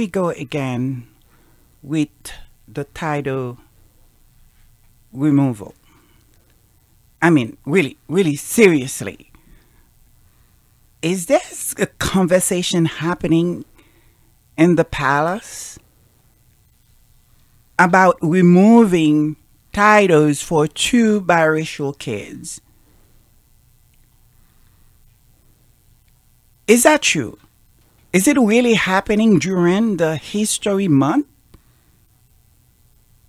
we go again with the title removal. I mean, really, really seriously. Is there a conversation happening in the palace about removing titles for two biracial kids? Is that true? Is it really happening during the History Month?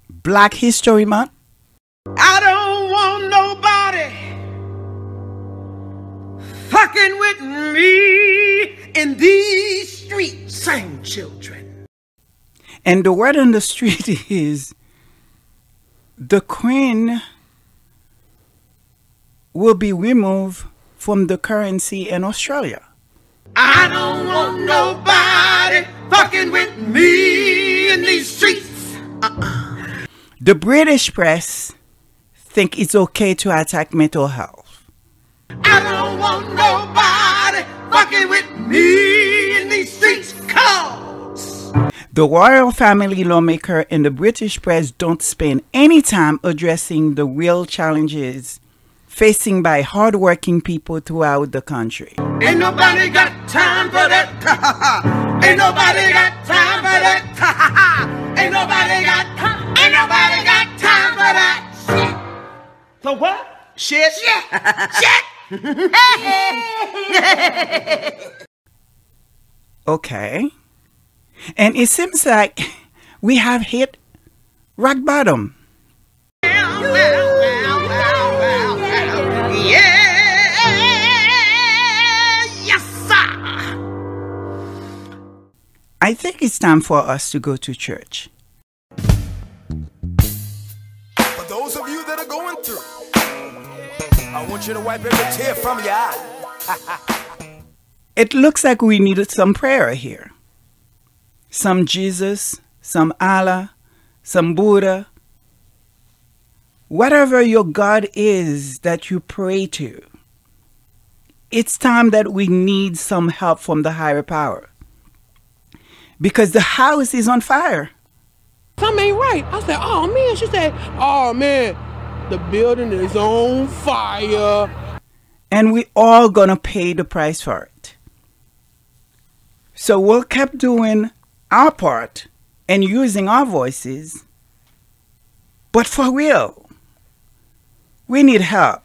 Black History Month? I don't want nobody fucking with me in these streets, same children. And the word on the street is the Queen will be removed from the currency in Australia. I don't want nobody fucking with me in these streets. Uh-uh. The British press think it's okay to attack mental health. I don't want nobody fucking with me in these streets. Cause the royal family lawmaker and the British press don't spend any time addressing the real challenges facing by hardworking people throughout the country. Ain't nobody got time for that. ain't nobody got time for that. ain't nobody got time. ain't nobody got time for that. Shit. For what? Shit. Shit. Shit. okay. And it seems like we have hit rock bottom. I think it's time for us to go to church. For those of you that are going through, I want you to wipe every tear from your eye. it looks like we needed some prayer here. Some Jesus, some Allah, some Buddha. Whatever your God is that you pray to, it's time that we need some help from the higher power because the house is on fire. Something ain't right. I said, oh man. She said, oh man, the building is on fire. And we all gonna pay the price for it. So we'll keep doing our part and using our voices. But for real, we need help.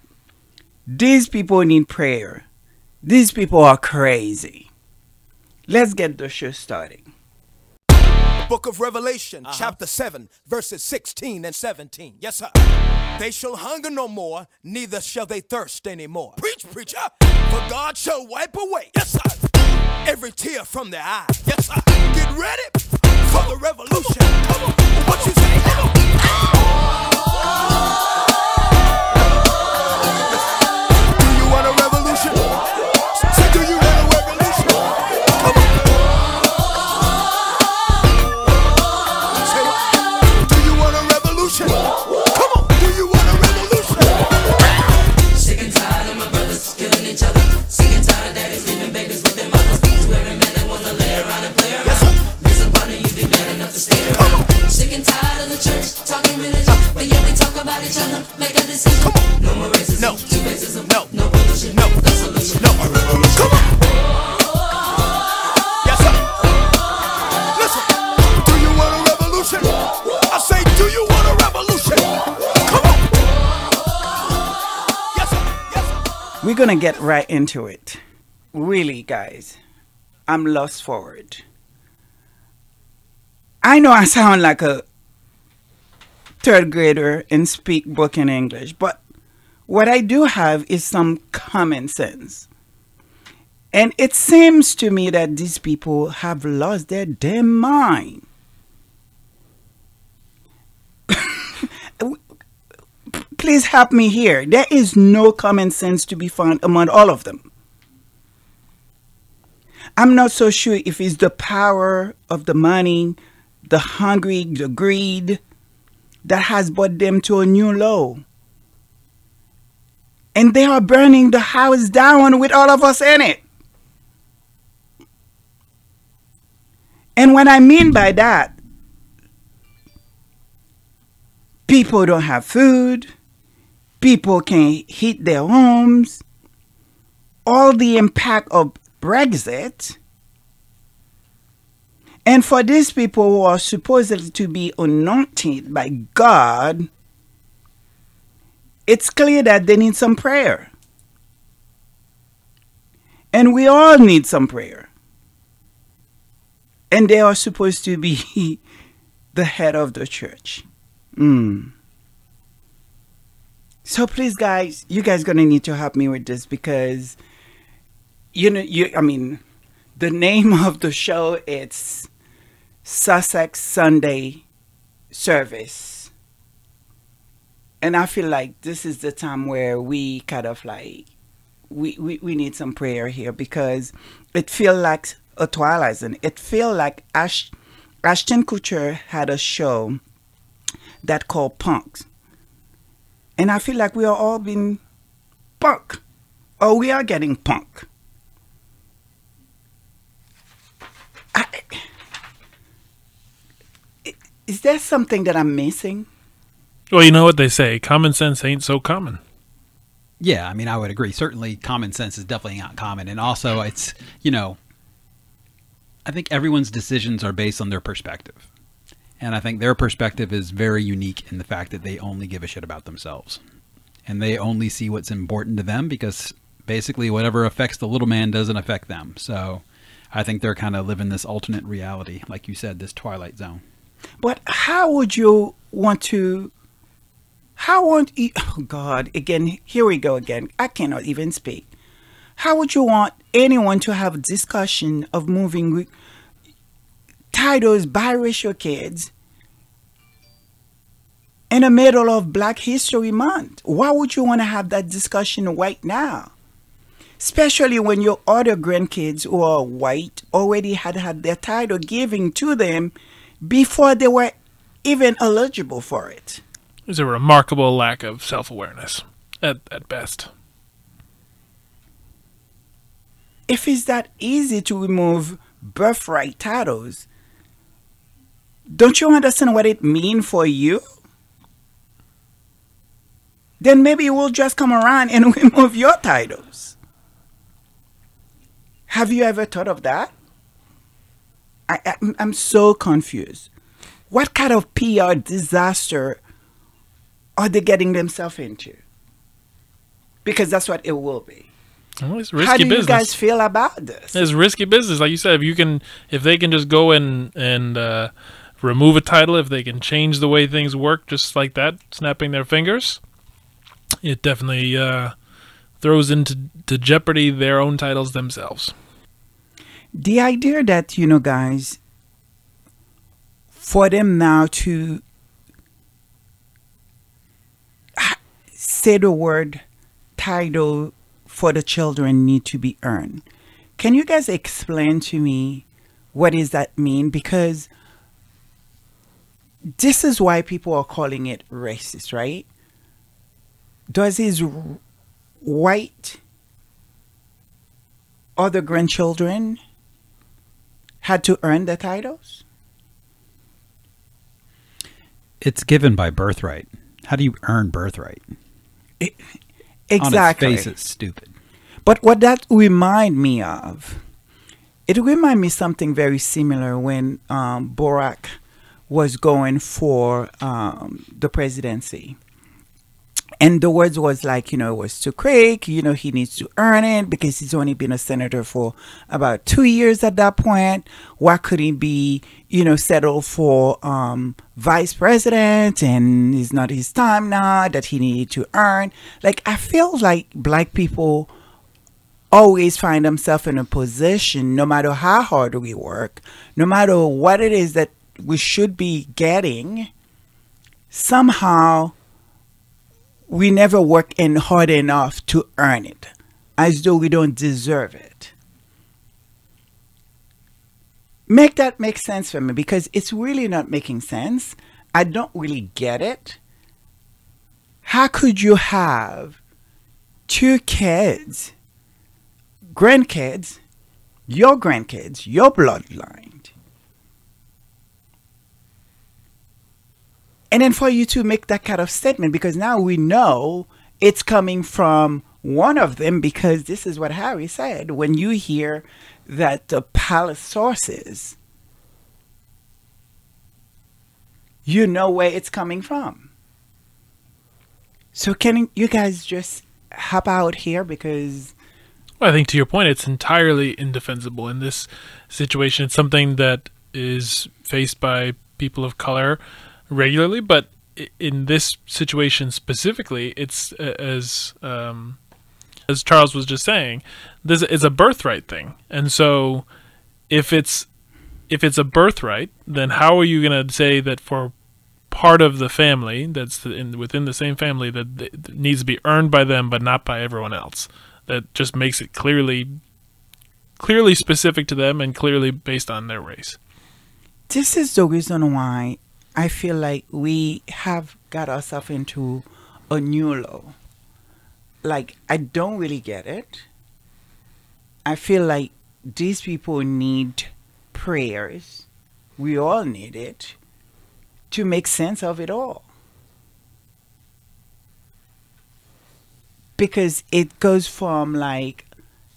These people need prayer. These people are crazy. Let's get the show started book of Revelation, uh-huh. chapter 7, verses 16 and 17. Yes, sir. They shall hunger no more, neither shall they thirst anymore. Preach, preacher. For God shall wipe away, yes, sir, every tear from their eye. Yes, sir. Get ready for the revolution. Come on. What you say? We're going to get right into it. Really, guys, I'm lost for forward. I know I sound like a third grader and speak broken English, but what I do have is some common sense. And it seems to me that these people have lost their damn mind. Please help me here. There is no common sense to be found among all of them. I'm not so sure if it's the power of the money, the hungry, the greed that has brought them to a new low. And they are burning the house down with all of us in it. And what I mean by that, people don't have food, people can't heat their homes, all the impact of Brexit. And for these people who are supposedly to be anointed by God, it's clear that they need some prayer. And we all need some prayer. And they are supposed to be the head of the church. Mm. So please, guys, you guys gonna need to help me with this because you know you. I mean, the name of the show it's Sussex Sunday Service, and I feel like this is the time where we kind of like we we, we need some prayer here because it feel like a twilight zone. It feel like Ash, Ashton Kutcher had a show that called punks. And I feel like we are all being punk. Or we are getting punk. I, is there something that I'm missing? Well, you know what they say common sense ain't so common. Yeah, I mean, I would agree. Certainly, common sense is definitely not common. And also, it's, you know, I think everyone's decisions are based on their perspective. And I think their perspective is very unique in the fact that they only give a shit about themselves. And they only see what's important to them because basically whatever affects the little man doesn't affect them. So I think they're kind of living this alternate reality, like you said, this twilight zone. But how would you want to? How would you, oh God again? Here we go again. I cannot even speak. How would you want anyone to have a discussion of moving titles biracial kids in the middle of Black History Month? Why would you want to have that discussion right now? Especially when your other grandkids who are white already had had their title given to them before they were even eligible for it. There's a remarkable lack of self awareness at, at best. If it's that easy to remove birthright titles, don't you understand what it means for you? Then maybe we'll just come around and remove your titles. Have you ever thought of that? I, I, I'm so confused. What kind of PR disaster are they getting themselves into? Because that's what it will be. Well, it's risky How do you business. guys feel about this? It's risky business, like you said. If you can, if they can just go and and uh, remove a title, if they can change the way things work, just like that, snapping their fingers, it definitely uh, throws into to jeopardy their own titles themselves. the idea that you know guys for them now to say the word title for the children need to be earned. Can you guys explain to me what does that mean? Because this is why people are calling it racist right does his white other grandchildren had to earn the titles? It's given by birthright. How do you earn birthright? Exactly. On its face, it's stupid. But what that remind me of, it remind me something very similar when um, Barack was going for um, the presidency. And the words was like, you know, it was too quick. You know, he needs to earn it because he's only been a senator for about two years at that point. Why could he be, you know, settled for um, vice president and it's not his time now that he needed to earn? Like, I feel like black people always find themselves in a position, no matter how hard we work, no matter what it is that we should be getting, somehow we never work in hard enough to earn it, as though we don't deserve it. Make that make sense for me because it's really not making sense. I don't really get it. How could you have two kids, grandkids, your grandkids, your bloodline, And then for you to make that kind of statement, because now we know it's coming from one of them, because this is what Harry said. When you hear that the palace sources, you know where it's coming from. So can you guys just hop out here because Well, I think to your point, it's entirely indefensible in this situation. It's something that is faced by people of color regularly, but in this situation specifically, it's uh, as um, as Charles was just saying, this is a birthright thing, and so if it's if it's a birthright, then how are you going to say that for part of the family that's in, within the same family that th- that needs to be earned by them but not by everyone else? That just makes it clearly clearly specific to them and clearly based on their race. this is the reason why I feel like we have got ourselves into a new low. Like, I don't really get it. I feel like these people need prayers. We all need it to make sense of it all. Because it goes from like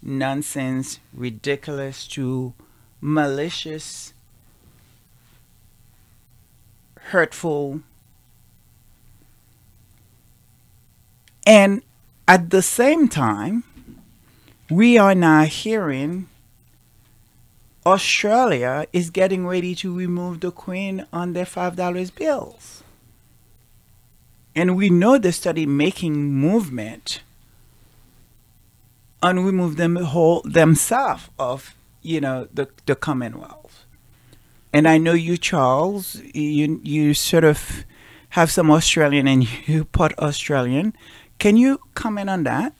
nonsense, ridiculous to malicious hurtful. And at the same time, we are now hearing Australia is getting ready to remove the Queen on their $5 bills. And we know they started making movement and remove them whole themselves of, you know, the, the Commonwealth. And I know you, Charles, you you sort of have some Australian and you put Australian. Can you comment on that?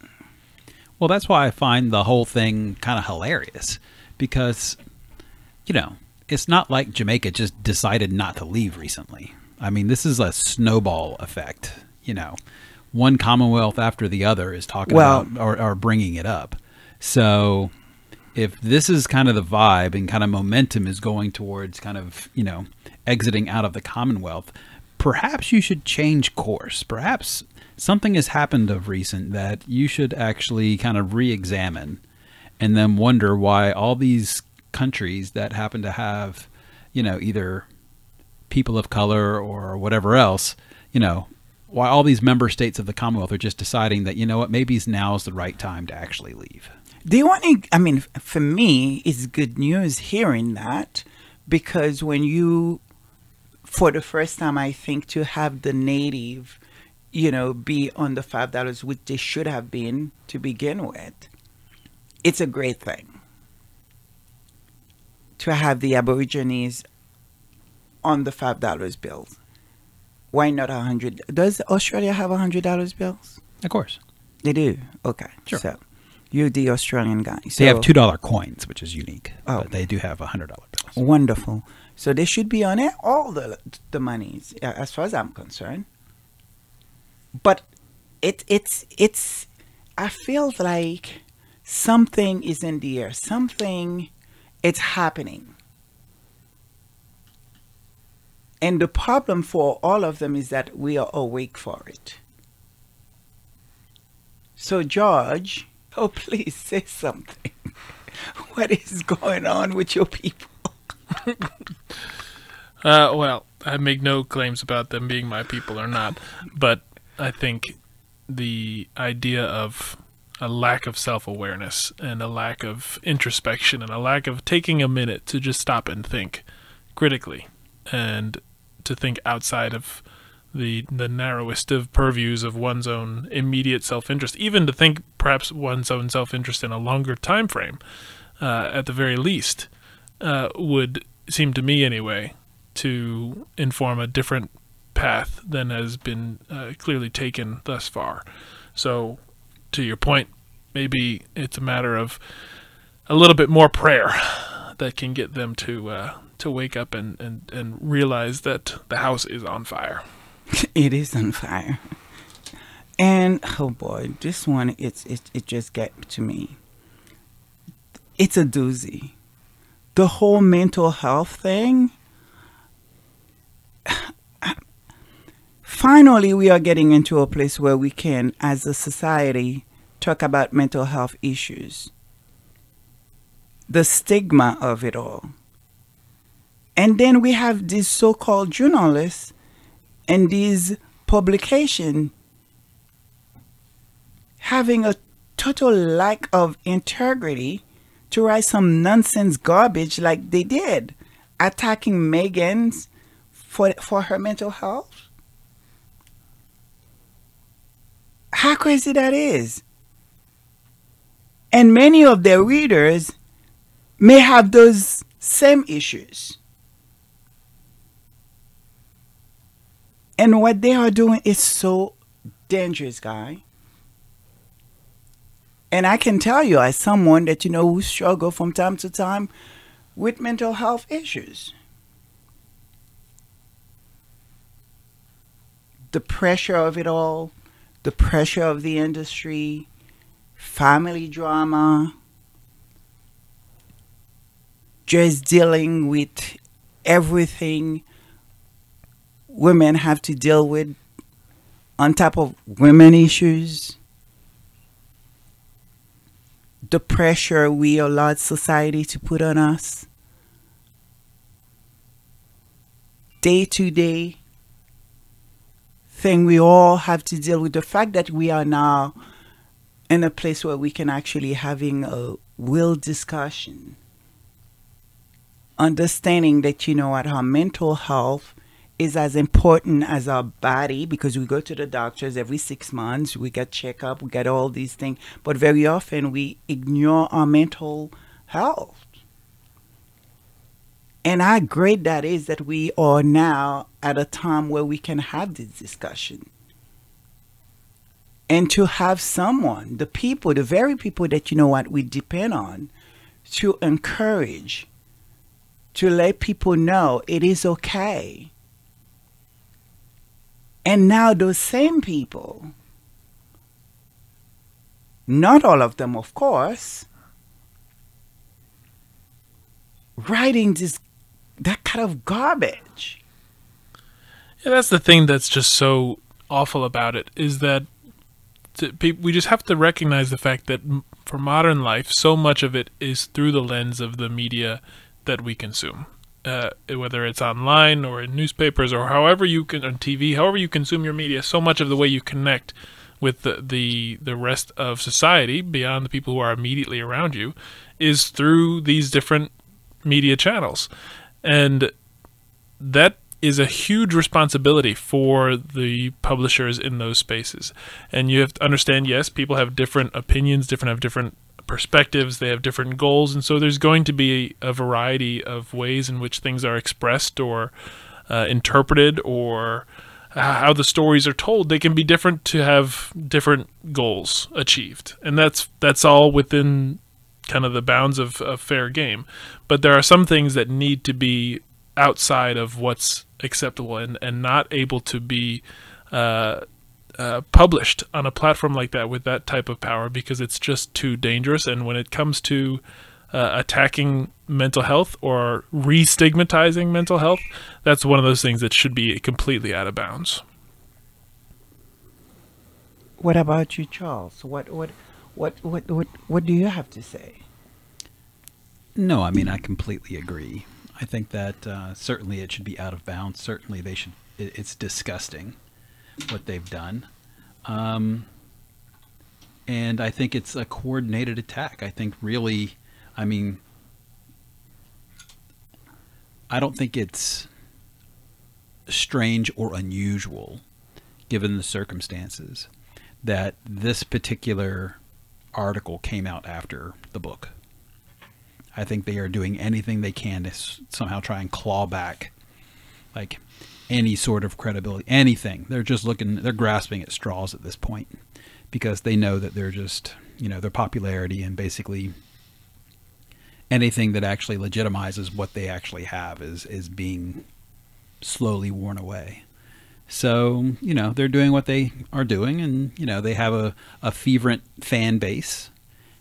Well, that's why I find the whole thing kind of hilarious because, you know, it's not like Jamaica just decided not to leave recently. I mean, this is a snowball effect. You know, one Commonwealth after the other is talking Well- about or, or bringing it up. So, if this is kind of the vibe and kind of momentum is going towards kind of, you know, exiting out of the Commonwealth, perhaps you should change course. Perhaps something has happened of recent that you should actually kind of re examine and then wonder why all these countries that happen to have, you know, either people of color or whatever else, you know, why all these member states of the Commonwealth are just deciding that, you know what, maybe now is the right time to actually leave. Do you want to? I mean, for me, it's good news hearing that because when you, for the first time, I think to have the native, you know, be on the five dollars, which they should have been to begin with, it's a great thing. To have the Aborigines on the five dollars bills, why not a hundred? Does Australia have a hundred dollars bills? Of course. They do. Okay, Sure. So you're the Australian guy. So, They have two dollar coins, which is unique. Oh. But they do have a hundred dollar bills. Wonderful. So they should be on it, all the the monies, as far as I'm concerned. But it it's it's. I feel like something is in the air. Something, it's happening. And the problem for all of them is that we are awake for it. So George, oh please say something. what is going on with your people? Uh, well, I make no claims about them being my people or not, but I think the idea of a lack of self awareness and a lack of introspection and a lack of taking a minute to just stop and think critically and to think outside of the the narrowest of purviews of one's own immediate self interest, even to think perhaps one's own self interest in a longer time frame, uh, at the very least, uh, would seem to me anyway to inform a different path than has been uh, clearly taken thus far. So, to your point, maybe it's a matter of a little bit more prayer that can get them to uh, to wake up and, and, and realize that the house is on fire. It is on fire. And oh boy, this one it's it it just get to me. It's a doozy. The whole mental health thing. finally we are getting into a place where we can, as a society, talk about mental health issues, the stigma of it all. And then we have these so called journalists and these publication having a total lack of integrity to write some nonsense garbage like they did, attacking Meghan's for for her mental health. How crazy that is. And many of their readers may have those same issues. And what they are doing is so dangerous, guy. And I can tell you, as someone that you know who struggle from time to time with mental health issues, the pressure of it all, the pressure of the industry, family drama, just dealing with everything women have to deal with on top of women issues. The pressure we allowed society to put on us. Day to day thing we all have to deal with the fact that we are now in a place where we can actually having a real discussion. Understanding that you know what our mental health is as important as our body because we go to the doctors every six months we get checkup we get all these things but very often we ignore our mental health. And how great that is that we are now at a time where we can have this discussion. And to have someone the people the very people that you know what we depend on to encourage to let people know it is okay and now those same people, not all of them, of course, writing this that kind of garbage. Yeah, that's the thing that's just so awful about it is that we just have to recognize the fact that for modern life, so much of it is through the lens of the media that we consume. Uh, whether it's online or in newspapers or however you can on TV, however you consume your media, so much of the way you connect with the, the the rest of society beyond the people who are immediately around you is through these different media channels. And that is a huge responsibility for the publishers in those spaces. And you have to understand, yes, people have different opinions, different have different perspectives, they have different goals, and so there's going to be a variety of ways in which things are expressed or uh, interpreted or how the stories are told. They can be different to have different goals achieved, and that's that's all within kind of the bounds of, of fair game. But there are some things that need to be outside of what's acceptable and, and not able to be uh, uh, published on a platform like that with that type of power because it's just too dangerous. And when it comes to uh, attacking mental health or re stigmatizing mental health, that's one of those things that should be completely out of bounds. What about you, Charles? What what what what what, what do you have to say? No, I mean I completely agree. I think that uh, certainly it should be out of bounds. Certainly they should. It, it's disgusting what they've done, um, and I think it's a coordinated attack. I think really, I mean, I don't think it's strange or unusual, given the circumstances, that this particular article came out after the book. I think they are doing anything they can to somehow try and claw back, like any sort of credibility, anything. They're just looking, they're grasping at straws at this point because they know that they're just, you know, their popularity and basically anything that actually legitimizes what they actually have is is being slowly worn away. So, you know, they're doing what they are doing and, you know, they have a, a fervent fan base.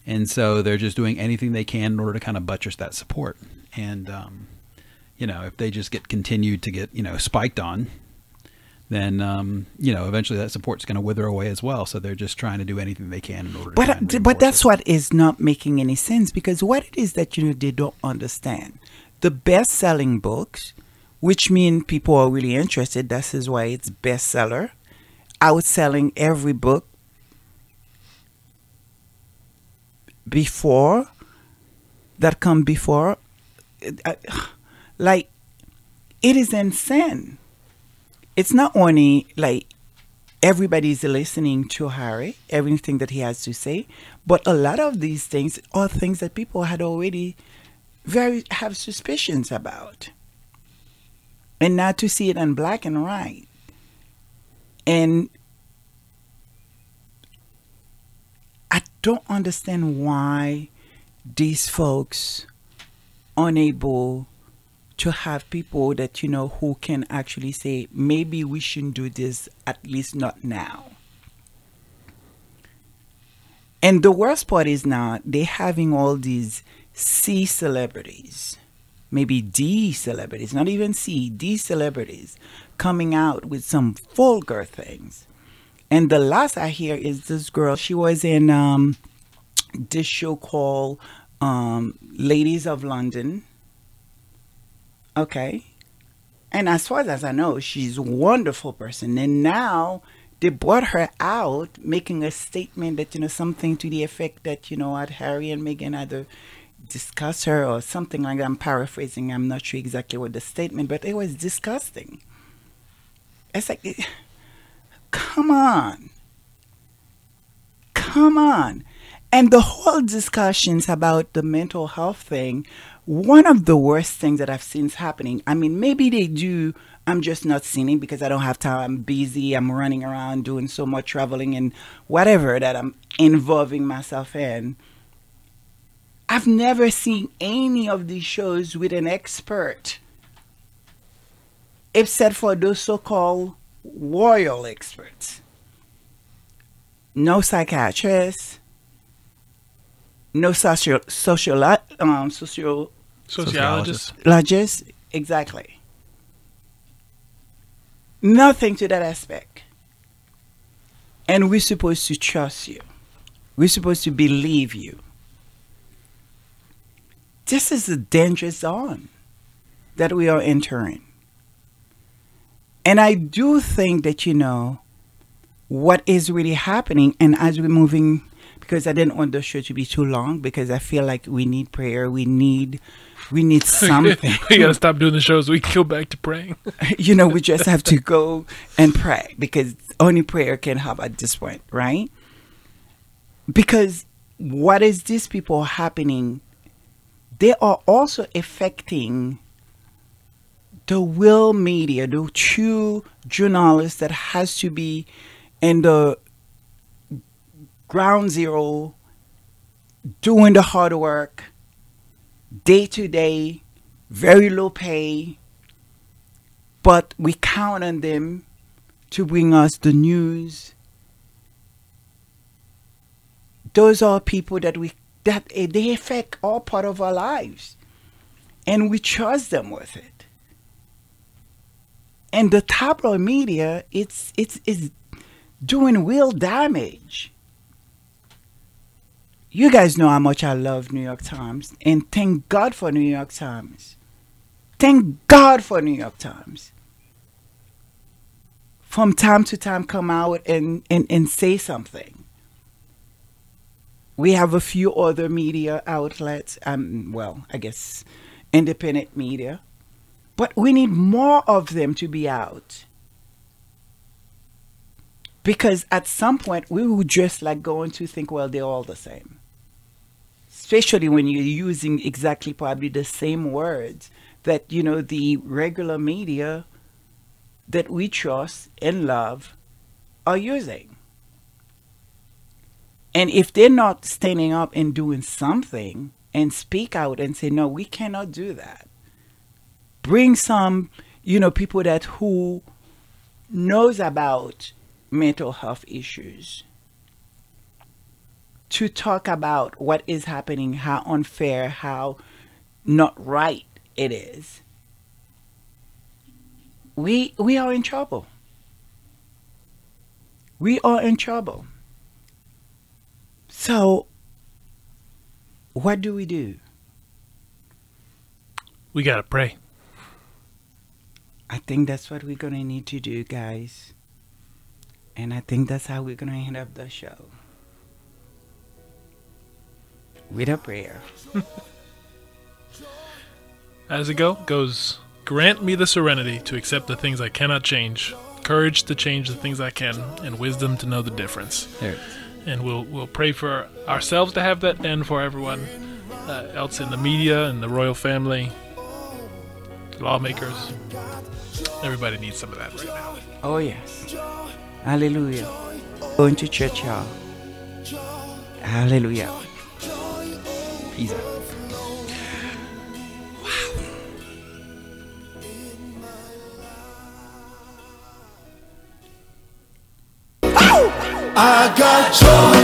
And so they're just doing anything they can in order to kind of buttress that support. And, um, you know, if they just get continued to get, you know, spiked on, then um, you know eventually that support's going to wither away as well. So they're just trying to do anything they can in order. But uh, th- but that's it. what is not making any sense because what it is that you know they don't understand. The best selling books, which mean people are really interested, that is why it's bestseller, outselling every book before that come before it- uh, like it is insane it's not only like everybody's listening to Harry, everything that he has to say, but a lot of these things are things that people had already very have suspicions about. And now to see it in black and white. And I don't understand why these folks unable to have people that you know who can actually say maybe we shouldn't do this at least not now. And the worst part is now they're having all these c celebrities maybe d celebrities not even c d celebrities coming out with some vulgar things. And the last i hear is this girl she was in um this show called um ladies of london Okay. And as far as I know, she's a wonderful person. And now they brought her out making a statement that, you know, something to the effect that, you know, what Harry and Meghan either discuss her or something like that. I'm paraphrasing. I'm not sure exactly what the statement, but it was disgusting. It's like, come on. Come on. And the whole discussions about the mental health thing, one of the worst things that I've seen is happening. I mean, maybe they do. I'm just not seeing it because I don't have time. I'm busy. I'm running around doing so much traveling and whatever that I'm involving myself in. I've never seen any of these shows with an expert, except for those so called royal experts. No psychiatrist, no social, social, um, social Sociologist. Lodges, exactly. Nothing to that aspect. And we're supposed to trust you. We're supposed to believe you. This is a dangerous zone that we are entering. And I do think that, you know, what is really happening, and as we're moving, because I didn't want the show to be too long, because I feel like we need prayer, we need, we need something. we gotta stop doing the shows. We go back to praying. you know, we just have to go and pray because only prayer can help at this point, right? Because what is these people happening? They are also affecting the real media, the true journalists that has to be in the ground zero, doing the hard work, day to day, very low pay, but we count on them to bring us the news. Those are people that we that eh, they affect all part of our lives, and we trust them with it. And the tabloid media, it's it's it's doing real damage. You guys know how much I love New York Times, and thank God for New York Times. Thank God for New York Times. From time to time, come out and, and, and say something. We have a few other media outlets, um, well, I guess independent media, but we need more of them to be out. Because at some point, we would just like going to think, well, they're all the same. Especially when you're using exactly probably the same words that, you know, the regular media that we trust and love are using. And if they're not standing up and doing something and speak out and say, no, we cannot do that. Bring some, you know, people that who knows about mental health issues to talk about what is happening, how unfair, how not right it is. We we are in trouble. we are in trouble. So, what do we do? We gotta pray. I think that's what we're going to need to do, guys. And I think that's how we're going to end up the show. With a prayer. As it go goes, grant me the serenity to accept the things I cannot change, courage to change the things I can, and wisdom to know the difference. And we'll we'll pray for ourselves to have that, and for everyone uh, else in the media and the royal family, lawmakers. Everybody needs some of that right now. Oh, yes. Hallelujah. Going to church, y'all. Hallelujah. Peace out. I got joy